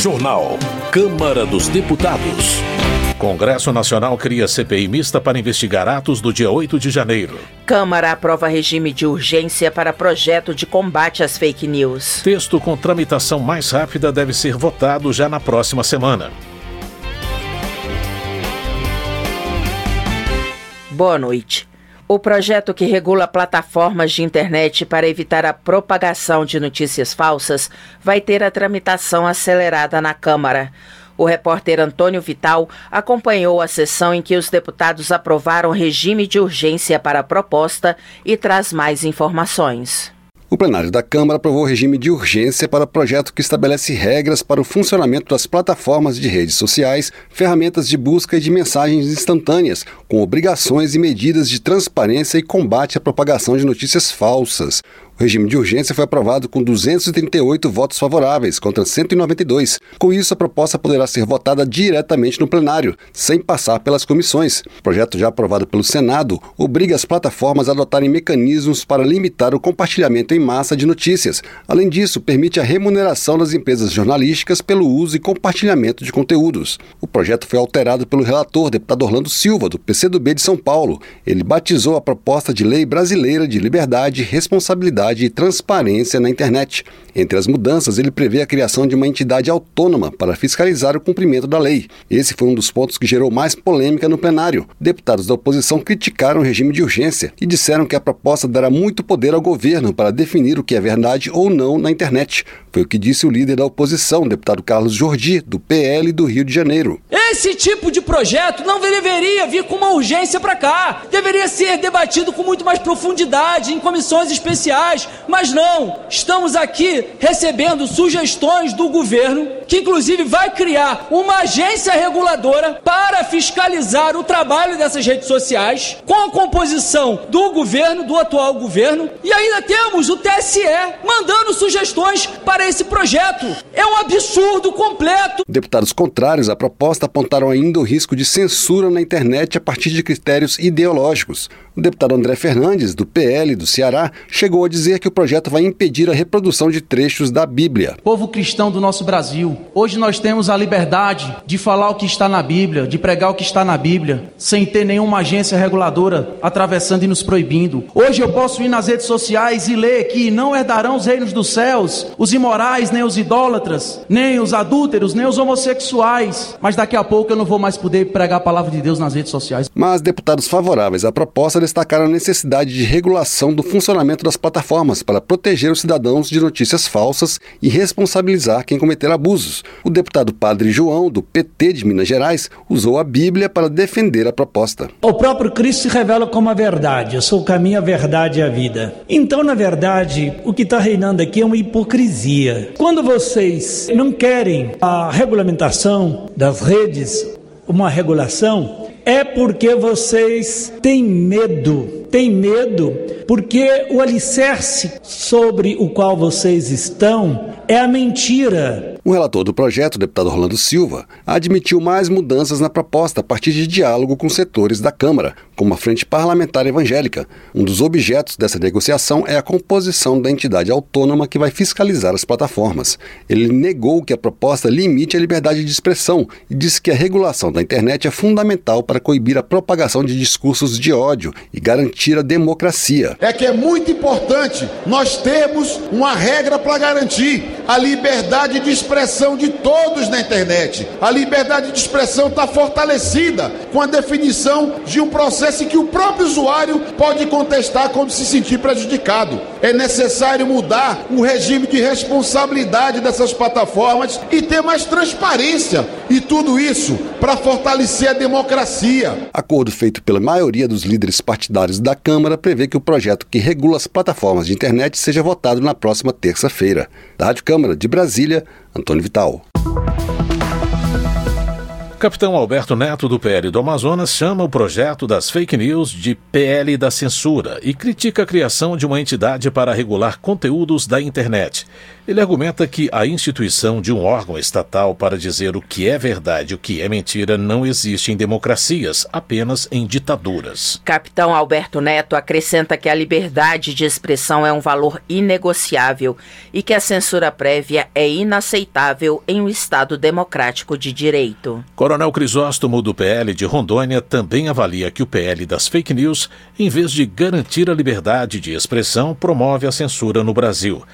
Jornal. Câmara dos Deputados. Congresso Nacional cria CPI mista para investigar atos do dia 8 de janeiro. Câmara aprova regime de urgência para projeto de combate às fake news. Texto com tramitação mais rápida deve ser votado já na próxima semana. Boa noite. O projeto que regula plataformas de internet para evitar a propagação de notícias falsas vai ter a tramitação acelerada na Câmara. O repórter Antônio Vital acompanhou a sessão em que os deputados aprovaram regime de urgência para a proposta e traz mais informações. O plenário da Câmara aprovou regime de urgência para projeto que estabelece regras para o funcionamento das plataformas de redes sociais, ferramentas de busca e de mensagens instantâneas, com obrigações e medidas de transparência e combate à propagação de notícias falsas. O regime de urgência foi aprovado com 238 votos favoráveis contra 192. Com isso, a proposta poderá ser votada diretamente no plenário, sem passar pelas comissões. O projeto já aprovado pelo Senado obriga as plataformas a adotarem mecanismos para limitar o compartilhamento em massa de notícias. Além disso, permite a remuneração das empresas jornalísticas pelo uso e compartilhamento de conteúdos. O projeto foi alterado pelo relator, deputado Orlando Silva, do PCdoB de São Paulo. Ele batizou a proposta de lei brasileira de liberdade, responsabilidade e transparência na internet. Entre as mudanças, ele prevê a criação de uma entidade autônoma para fiscalizar o cumprimento da lei. Esse foi um dos pontos que gerou mais polêmica no plenário. Deputados da oposição criticaram o regime de urgência e disseram que a proposta dará muito poder ao governo para definir o que é verdade ou não na internet. Foi o que disse o líder da oposição, deputado Carlos Jordi, do PL do Rio de Janeiro. Esse tipo de projeto não deveria vir com uma urgência para cá. Deveria ser debatido com muito mais profundidade em comissões especiais. Mas não, estamos aqui recebendo sugestões do governo, que inclusive vai criar uma agência reguladora para fiscalizar o trabalho dessas redes sociais, com a composição do governo, do atual governo. E ainda temos o TSE mandando sugestões para para esse projeto. É um absurdo completo. Deputados contrários à proposta apontaram ainda o risco de censura na internet a partir de critérios ideológicos. O deputado André Fernandes, do PL do Ceará, chegou a dizer que o projeto vai impedir a reprodução de trechos da Bíblia. Povo cristão do nosso Brasil, hoje nós temos a liberdade de falar o que está na Bíblia, de pregar o que está na Bíblia, sem ter nenhuma agência reguladora atravessando e nos proibindo. Hoje eu posso ir nas redes sociais e ler que não herdarão os reinos dos céus os imorais imorais, nem os idólatras, nem os adúlteros, nem os homossexuais. Mas daqui a pouco eu não vou mais poder pregar a palavra de Deus nas redes sociais. Mas deputados favoráveis à proposta destacaram a necessidade de regulação do funcionamento das plataformas para proteger os cidadãos de notícias falsas e responsabilizar quem cometer abusos. O deputado Padre João, do PT de Minas Gerais, usou a Bíblia para defender a proposta. O próprio Cristo se revela como a verdade. Eu sou o caminho, a verdade e a vida. Então, na verdade, o que está reinando aqui é uma hipocrisia Quando vocês não querem a regulamentação das redes, uma regulação, é porque vocês têm medo. Têm medo porque o alicerce sobre o qual vocês estão é a mentira. O relator do projeto, o deputado Rolando Silva, admitiu mais mudanças na proposta a partir de diálogo com setores da Câmara, como a Frente Parlamentar Evangélica. Um dos objetos dessa negociação é a composição da entidade autônoma que vai fiscalizar as plataformas. Ele negou que a proposta limite a liberdade de expressão e disse que a regulação da internet é fundamental para coibir a propagação de discursos de ódio e garantir a democracia. É que é muito importante nós termos uma regra para garantir a liberdade de expressão de todos na internet. A liberdade de expressão está fortalecida com a definição de um processo em que o próprio usuário pode contestar quando se sentir prejudicado. É necessário mudar o regime de responsabilidade dessas plataformas e ter mais transparência. E tudo isso para fortalecer a democracia. Acordo feito pela maioria dos líderes partidários da Câmara prevê que o projeto que regula as plataformas de internet seja votado na próxima terça-feira. Da Rádio Câmara de Brasília, Antônio Vital. Capitão Alberto Neto, do PL do Amazonas, chama o projeto das fake news de PL da censura e critica a criação de uma entidade para regular conteúdos da internet. Ele argumenta que a instituição de um órgão estatal para dizer o que é verdade e o que é mentira não existe em democracias, apenas em ditaduras. Capitão Alberto Neto acrescenta que a liberdade de expressão é um valor inegociável e que a censura prévia é inaceitável em um Estado democrático de direito. Coronel Crisóstomo, do PL de Rondônia, também avalia que o PL das fake news, em vez de garantir a liberdade de expressão, promove a censura no Brasil.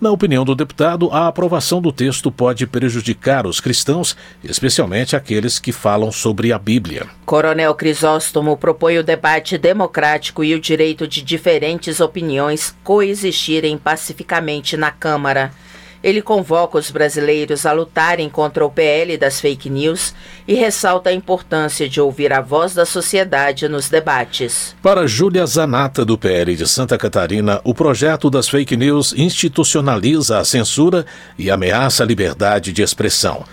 Na opinião do deputado, a aprovação do texto pode prejudicar os cristãos, especialmente aqueles que falam sobre a Bíblia. Coronel Crisóstomo propõe o debate democrático e o direito de diferentes opiniões coexistirem pacificamente na Câmara. Ele convoca os brasileiros a lutarem contra o PL das fake news e ressalta a importância de ouvir a voz da sociedade nos debates. Para Júlia Zanata, do PL de Santa Catarina, o projeto das fake news institucionaliza a censura e ameaça a liberdade de expressão.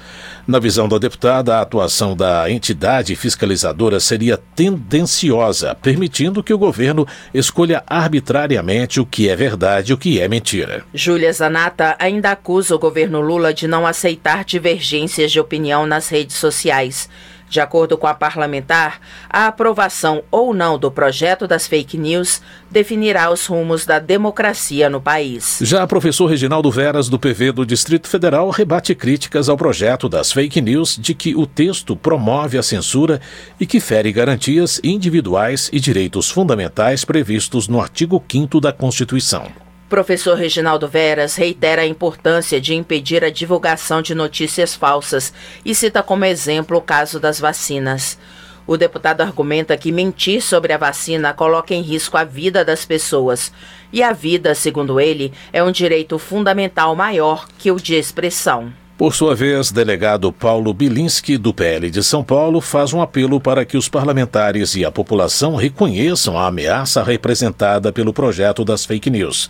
Na visão da deputada, a atuação da entidade fiscalizadora seria tendenciosa, permitindo que o governo escolha arbitrariamente o que é verdade e o que é mentira. Júlia Zanata ainda acusa o governo Lula de não aceitar divergências de opinião nas redes sociais. De acordo com a parlamentar, a aprovação ou não do projeto das fake news definirá os rumos da democracia no país. Já o professor Reginaldo Veras, do PV do Distrito Federal, rebate críticas ao projeto das fake news de que o texto promove a censura e que fere garantias individuais e direitos fundamentais previstos no artigo 5 da Constituição. Professor Reginaldo Veras reitera a importância de impedir a divulgação de notícias falsas e cita como exemplo o caso das vacinas. O deputado argumenta que mentir sobre a vacina coloca em risco a vida das pessoas. E a vida, segundo ele, é um direito fundamental maior que o de expressão. Por sua vez, delegado Paulo Bilinski, do PL de São Paulo, faz um apelo para que os parlamentares e a população reconheçam a ameaça representada pelo projeto das fake news.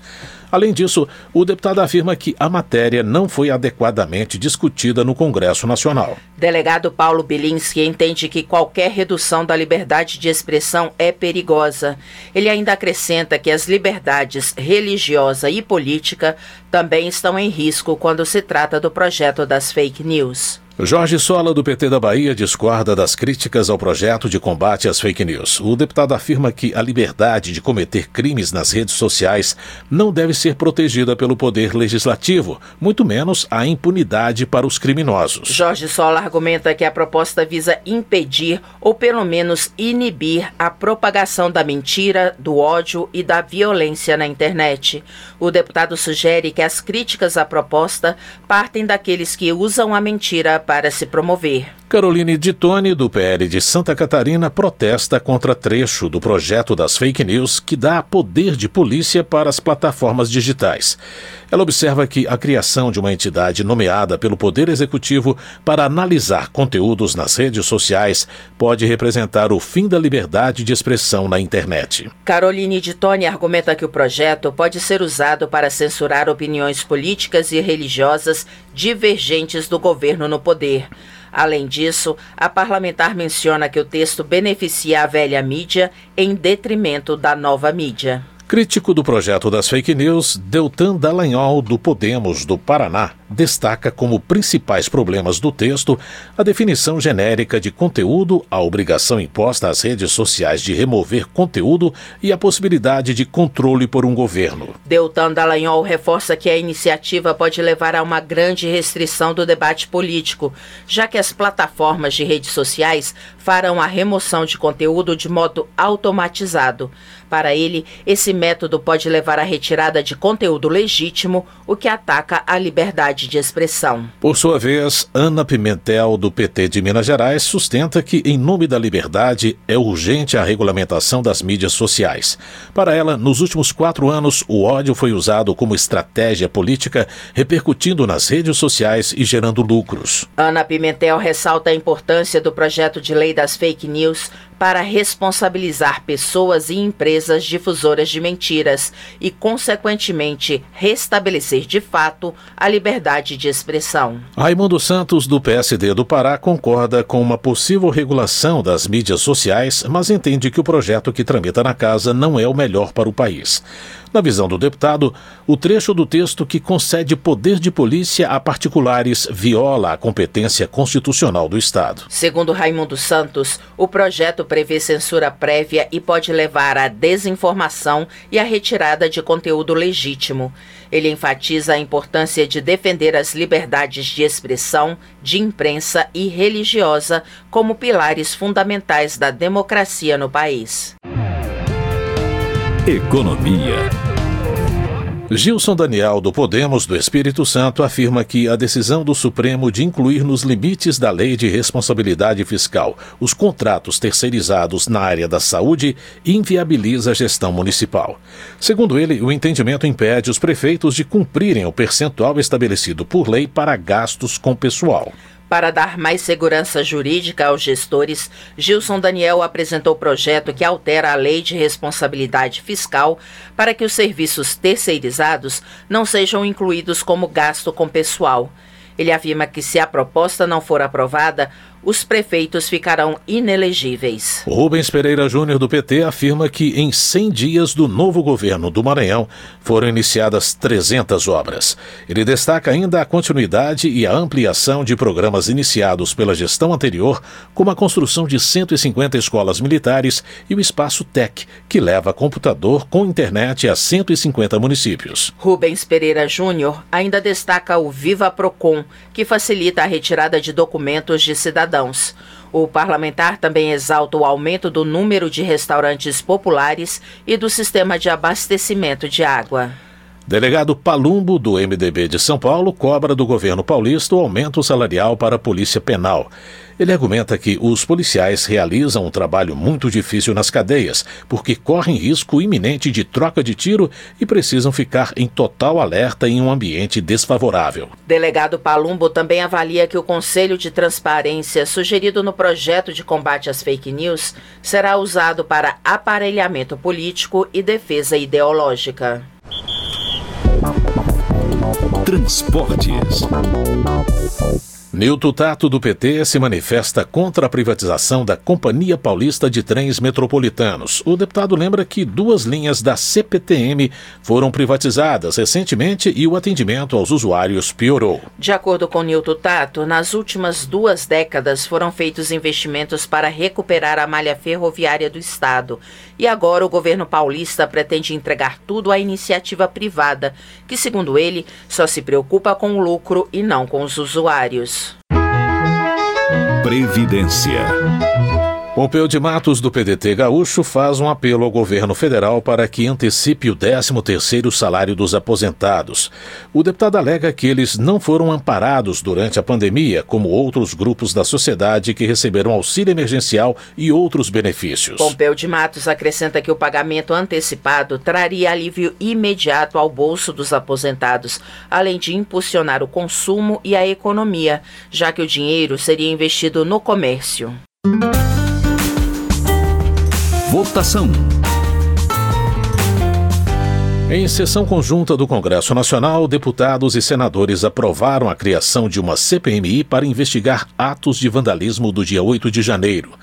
Além disso, o deputado afirma que a matéria não foi adequadamente discutida no Congresso Nacional. Delegado Paulo Bilinski entende que qualquer redução da liberdade de expressão é perigosa. Ele ainda acrescenta que as liberdades religiosa e política também estão em risco quando se trata do projeto das fake news. Jorge Sola, do PT da Bahia, discorda das críticas ao projeto de combate às fake news. O deputado afirma que a liberdade de cometer crimes nas redes sociais não deve ser protegida pelo poder legislativo, muito menos a impunidade para os criminosos. Jorge Sola argumenta que a proposta visa impedir ou pelo menos inibir a propagação da mentira, do ódio e da violência na internet. O deputado sugere que as críticas à proposta partem daqueles que usam a mentira para se promover. Caroline Ditone, do PL de Santa Catarina, protesta contra trecho do projeto das fake news que dá poder de polícia para as plataformas digitais. Ela observa que a criação de uma entidade nomeada pelo Poder Executivo para analisar conteúdos nas redes sociais pode representar o fim da liberdade de expressão na internet. Caroline Ditone argumenta que o projeto pode ser usado para censurar opiniões políticas e religiosas divergentes do governo no poder. Além disso, a parlamentar menciona que o texto beneficia a velha mídia em detrimento da nova mídia. Crítico do projeto das fake news, Deltan Dallagnol, do Podemos do Paraná, destaca como principais problemas do texto a definição genérica de conteúdo, a obrigação imposta às redes sociais de remover conteúdo e a possibilidade de controle por um governo. Deltan Dallagnol reforça que a iniciativa pode levar a uma grande restrição do debate político, já que as plataformas de redes sociais farão a remoção de conteúdo de modo automatizado. Para ele, esse método pode levar à retirada de conteúdo legítimo, o que ataca a liberdade de expressão. Por sua vez, Ana Pimentel, do PT de Minas Gerais, sustenta que, em nome da liberdade, é urgente a regulamentação das mídias sociais. Para ela, nos últimos quatro anos, o ódio foi usado como estratégia política, repercutindo nas redes sociais e gerando lucros. Ana Pimentel ressalta a importância do projeto de lei das fake news para responsabilizar pessoas e empresas difusoras de mentiras e, consequentemente, restabelecer de fato a liberdade de expressão. Raimundo Santos, do PSD do Pará, concorda com uma possível regulação das mídias sociais, mas entende que o projeto que tramita na casa não é o melhor para o país. Na visão do deputado, o trecho do texto que concede poder de polícia a particulares viola a competência constitucional do Estado. Segundo Raimundo Santos, o projeto prevê censura prévia e pode levar à desinformação e à retirada de conteúdo legítimo. Ele enfatiza a importância de defender as liberdades de expressão, de imprensa e religiosa como pilares fundamentais da democracia no país. Economia. Gilson Daniel, do Podemos do Espírito Santo, afirma que a decisão do Supremo de incluir nos limites da Lei de Responsabilidade Fiscal os contratos terceirizados na área da saúde inviabiliza a gestão municipal. Segundo ele, o entendimento impede os prefeitos de cumprirem o percentual estabelecido por lei para gastos com pessoal. Para dar mais segurança jurídica aos gestores, Gilson Daniel apresentou projeto que altera a lei de responsabilidade fiscal para que os serviços terceirizados não sejam incluídos como gasto com pessoal. Ele afirma que se a proposta não for aprovada, os prefeitos ficarão inelegíveis. Rubens Pereira Júnior do PT afirma que em 100 dias do novo governo do Maranhão foram iniciadas 300 obras. Ele destaca ainda a continuidade e a ampliação de programas iniciados pela gestão anterior, como a construção de 150 escolas militares e o espaço TEC, que leva computador com internet a 150 municípios. Rubens Pereira Júnior ainda destaca o Viva Procon, que facilita a retirada de documentos de cidadãos cidadãos. O parlamentar também exalta o aumento do número de restaurantes populares e do sistema de abastecimento de água. Delegado Palumbo, do MDB de São Paulo, cobra do governo paulista o aumento salarial para a Polícia Penal. Ele argumenta que os policiais realizam um trabalho muito difícil nas cadeias, porque correm risco iminente de troca de tiro e precisam ficar em total alerta em um ambiente desfavorável. Delegado Palumbo também avalia que o Conselho de Transparência, sugerido no projeto de combate às fake news, será usado para aparelhamento político e defesa ideológica. Transportes. Nilton Tato, do PT, se manifesta contra a privatização da Companhia Paulista de Trens Metropolitanos. O deputado lembra que duas linhas da CPTM foram privatizadas recentemente e o atendimento aos usuários piorou. De acordo com Nilton Tato, nas últimas duas décadas foram feitos investimentos para recuperar a malha ferroviária do Estado. E agora o governo paulista pretende entregar tudo à iniciativa privada, que, segundo ele, só se preocupa com o lucro e não com os usuários. Previdência. Pompeu de Matos, do PDT Gaúcho, faz um apelo ao governo federal para que antecipe o 13º salário dos aposentados. O deputado alega que eles não foram amparados durante a pandemia, como outros grupos da sociedade que receberam auxílio emergencial e outros benefícios. Pompeu de Matos acrescenta que o pagamento antecipado traria alívio imediato ao bolso dos aposentados, além de impulsionar o consumo e a economia, já que o dinheiro seria investido no comércio. Votação. Em sessão conjunta do Congresso Nacional, deputados e senadores aprovaram a criação de uma CPMI para investigar atos de vandalismo do dia 8 de janeiro.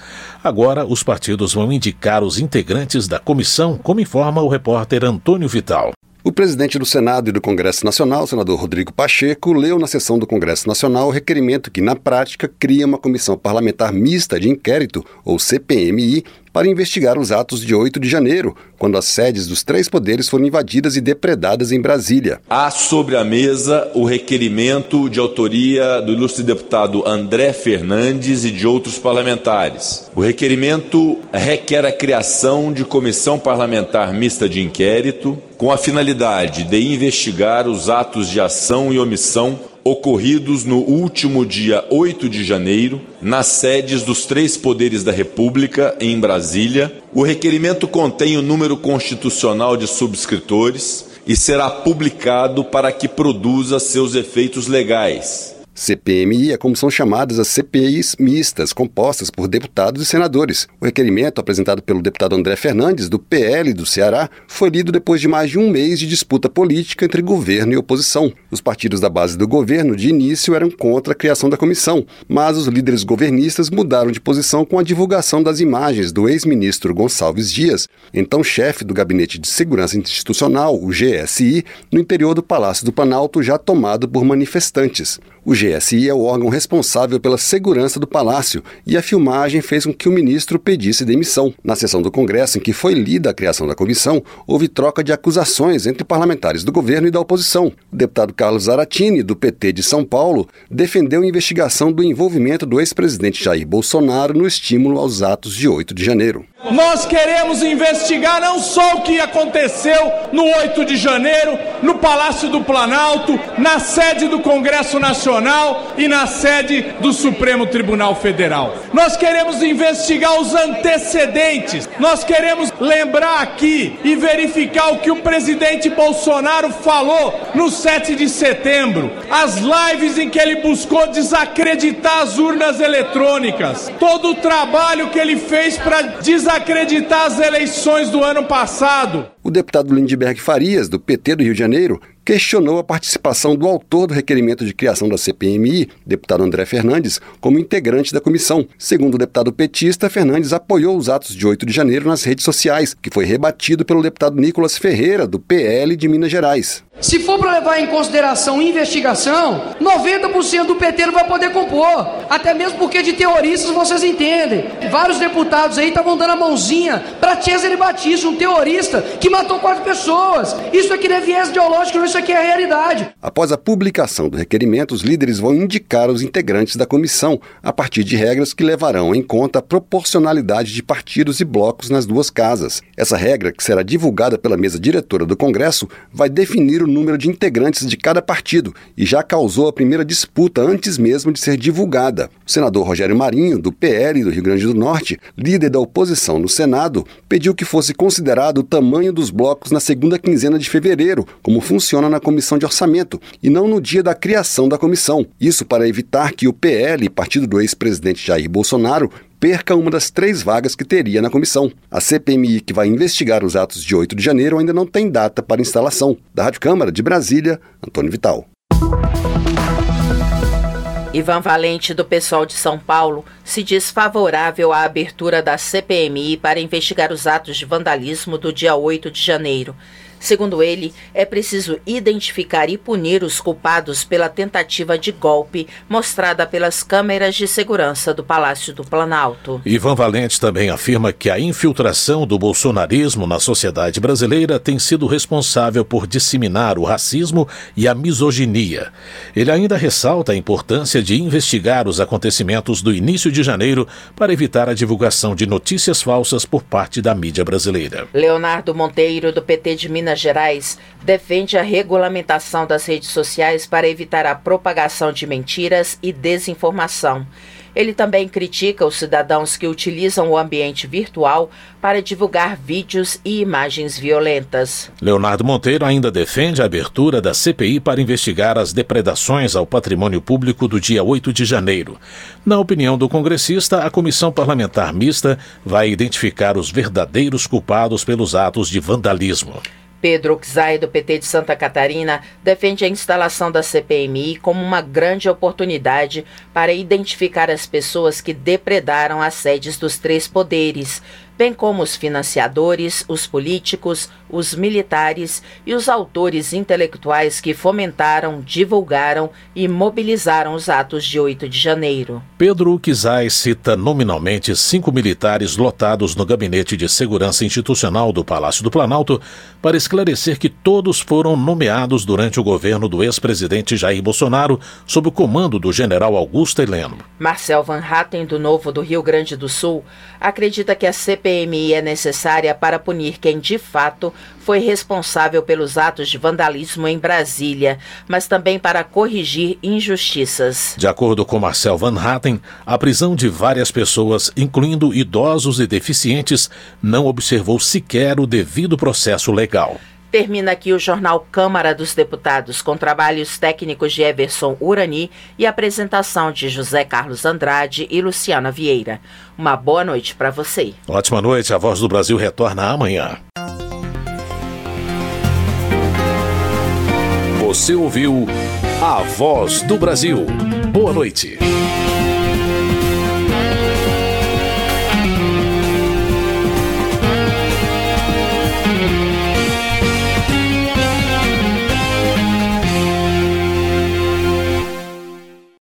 Agora, os partidos vão indicar os integrantes da comissão, como informa o repórter Antônio Vital. O presidente do Senado e do Congresso Nacional, senador Rodrigo Pacheco, leu na sessão do Congresso Nacional o requerimento que, na prática, cria uma comissão parlamentar mista de inquérito, ou CPMI, para investigar os atos de 8 de janeiro, quando as sedes dos três poderes foram invadidas e depredadas em Brasília. Há sobre a mesa o requerimento de autoria do ilustre deputado André Fernandes e de outros parlamentares. O requerimento requer a criação de comissão parlamentar mista de inquérito com a finalidade de investigar os atos de ação e omissão ocorridos no último dia 8 de janeiro, nas sedes dos três poderes da República, em Brasília. O requerimento contém o número constitucional de subscritores e será publicado para que produza seus efeitos legais. CPMI é como são chamadas as CPIs mistas, compostas por deputados e senadores. O requerimento, apresentado pelo deputado André Fernandes, do PL do Ceará, foi lido depois de mais de um mês de disputa política entre governo e oposição. Os partidos da base do governo, de início, eram contra a criação da comissão, mas os líderes governistas mudaram de posição com a divulgação das imagens do ex-ministro Gonçalves Dias, então chefe do Gabinete de Segurança Institucional, o GSI, no interior do Palácio do Planalto, já tomado por manifestantes. O GSI é o órgão responsável pela segurança do palácio e a filmagem fez com que o ministro pedisse demissão. Na sessão do Congresso em que foi lida a criação da comissão, houve troca de acusações entre parlamentares do governo e da oposição. O deputado Carlos Zaratini, do PT de São Paulo, defendeu a investigação do envolvimento do ex-presidente Jair Bolsonaro no estímulo aos atos de 8 de janeiro. Nós queremos investigar não só o que aconteceu no 8 de janeiro, no Palácio do Planalto, na sede do Congresso Nacional e na sede do Supremo Tribunal Federal. Nós queremos investigar os antecedentes. Nós queremos lembrar aqui e verificar o que o presidente Bolsonaro falou no 7 de setembro, as lives em que ele buscou desacreditar as urnas eletrônicas, todo o trabalho que ele fez para desacreditar as eleições do ano passado. O deputado Lindbergh Farias, do PT do Rio de Janeiro, questionou a participação do autor do requerimento de criação da CPMI, deputado André Fernandes, como integrante da comissão. Segundo o deputado petista, Fernandes apoiou os atos de 8 de janeiro nas redes sociais, que foi rebatido pelo deputado Nicolas Ferreira, do PL de Minas Gerais. Se for para levar em consideração investigação, 90% do PT não vai poder compor. Até mesmo porque de terroristas vocês entendem. Vários deputados aí estavam dando a mãozinha para Cesare Batista, um terrorista que matou quatro pessoas. Isso aqui não é viés ideológico, isso aqui é a realidade. Após a publicação do requerimento, os líderes vão indicar os integrantes da comissão, a partir de regras que levarão em conta a proporcionalidade de partidos e blocos nas duas casas. Essa regra, que será divulgada pela mesa diretora do Congresso, vai definir o número de integrantes de cada partido e já causou a primeira disputa antes mesmo de ser divulgada. O senador Rogério Marinho, do PL do Rio Grande do Norte, líder da oposição no Senado, pediu que fosse considerado o tamanho dos blocos na segunda quinzena de fevereiro, como funciona na comissão de orçamento, e não no dia da criação da comissão. Isso para evitar que o PL, partido do ex-presidente Jair Bolsonaro, perca uma das três vagas que teria na comissão. A CPMI, que vai investigar os atos de 8 de janeiro, ainda não tem data para instalação. Da Rádio Câmara de Brasília, Antônio Vital. Ivan Valente, do pessoal de São Paulo, se diz favorável à abertura da CPMI para investigar os atos de vandalismo do dia 8 de janeiro. Segundo ele, é preciso identificar e punir os culpados pela tentativa de golpe mostrada pelas câmeras de segurança do Palácio do Planalto. Ivan Valente também afirma que a infiltração do bolsonarismo na sociedade brasileira tem sido responsável por disseminar o racismo e a misoginia. Ele ainda ressalta a importância de investigar os acontecimentos do início de janeiro para evitar a divulgação de notícias falsas por parte da mídia brasileira. Leonardo Monteiro, do PT de Minas Minas Gerais defende a regulamentação das redes sociais para evitar a propagação de mentiras e desinformação. Ele também critica os cidadãos que utilizam o ambiente virtual para divulgar vídeos e imagens violentas. Leonardo Monteiro ainda defende a abertura da CPI para investigar as depredações ao patrimônio público do dia 8 de janeiro. Na opinião do congressista, a comissão parlamentar mista vai identificar os verdadeiros culpados pelos atos de vandalismo. Pedro Xay, do PT de Santa Catarina, defende a instalação da CPMI como uma grande oportunidade para identificar as pessoas que depredaram as sedes dos três poderes, bem como os financiadores, os políticos, os militares e os autores intelectuais que fomentaram, divulgaram e mobilizaram os atos de 8 de janeiro. Pedro Kizai cita nominalmente cinco militares lotados no Gabinete de Segurança Institucional do Palácio do Planalto para esclarecer que todos foram nomeados durante o governo do ex-presidente Jair Bolsonaro sob o comando do general Augusto Heleno. Marcel Van Hatten, do Novo do Rio Grande do Sul, acredita que a CPI CPMI é necessária para punir quem de fato foi responsável pelos atos de vandalismo em Brasília, mas também para corrigir injustiças. De acordo com Marcel Van Hatten, a prisão de várias pessoas, incluindo idosos e deficientes, não observou sequer o devido processo legal. Termina aqui o jornal Câmara dos Deputados, com trabalhos técnicos de Everson Urani e apresentação de José Carlos Andrade e Luciana Vieira. Uma boa noite para você. Ótima noite. A Voz do Brasil retorna amanhã. Você ouviu A Voz do Brasil. Boa noite.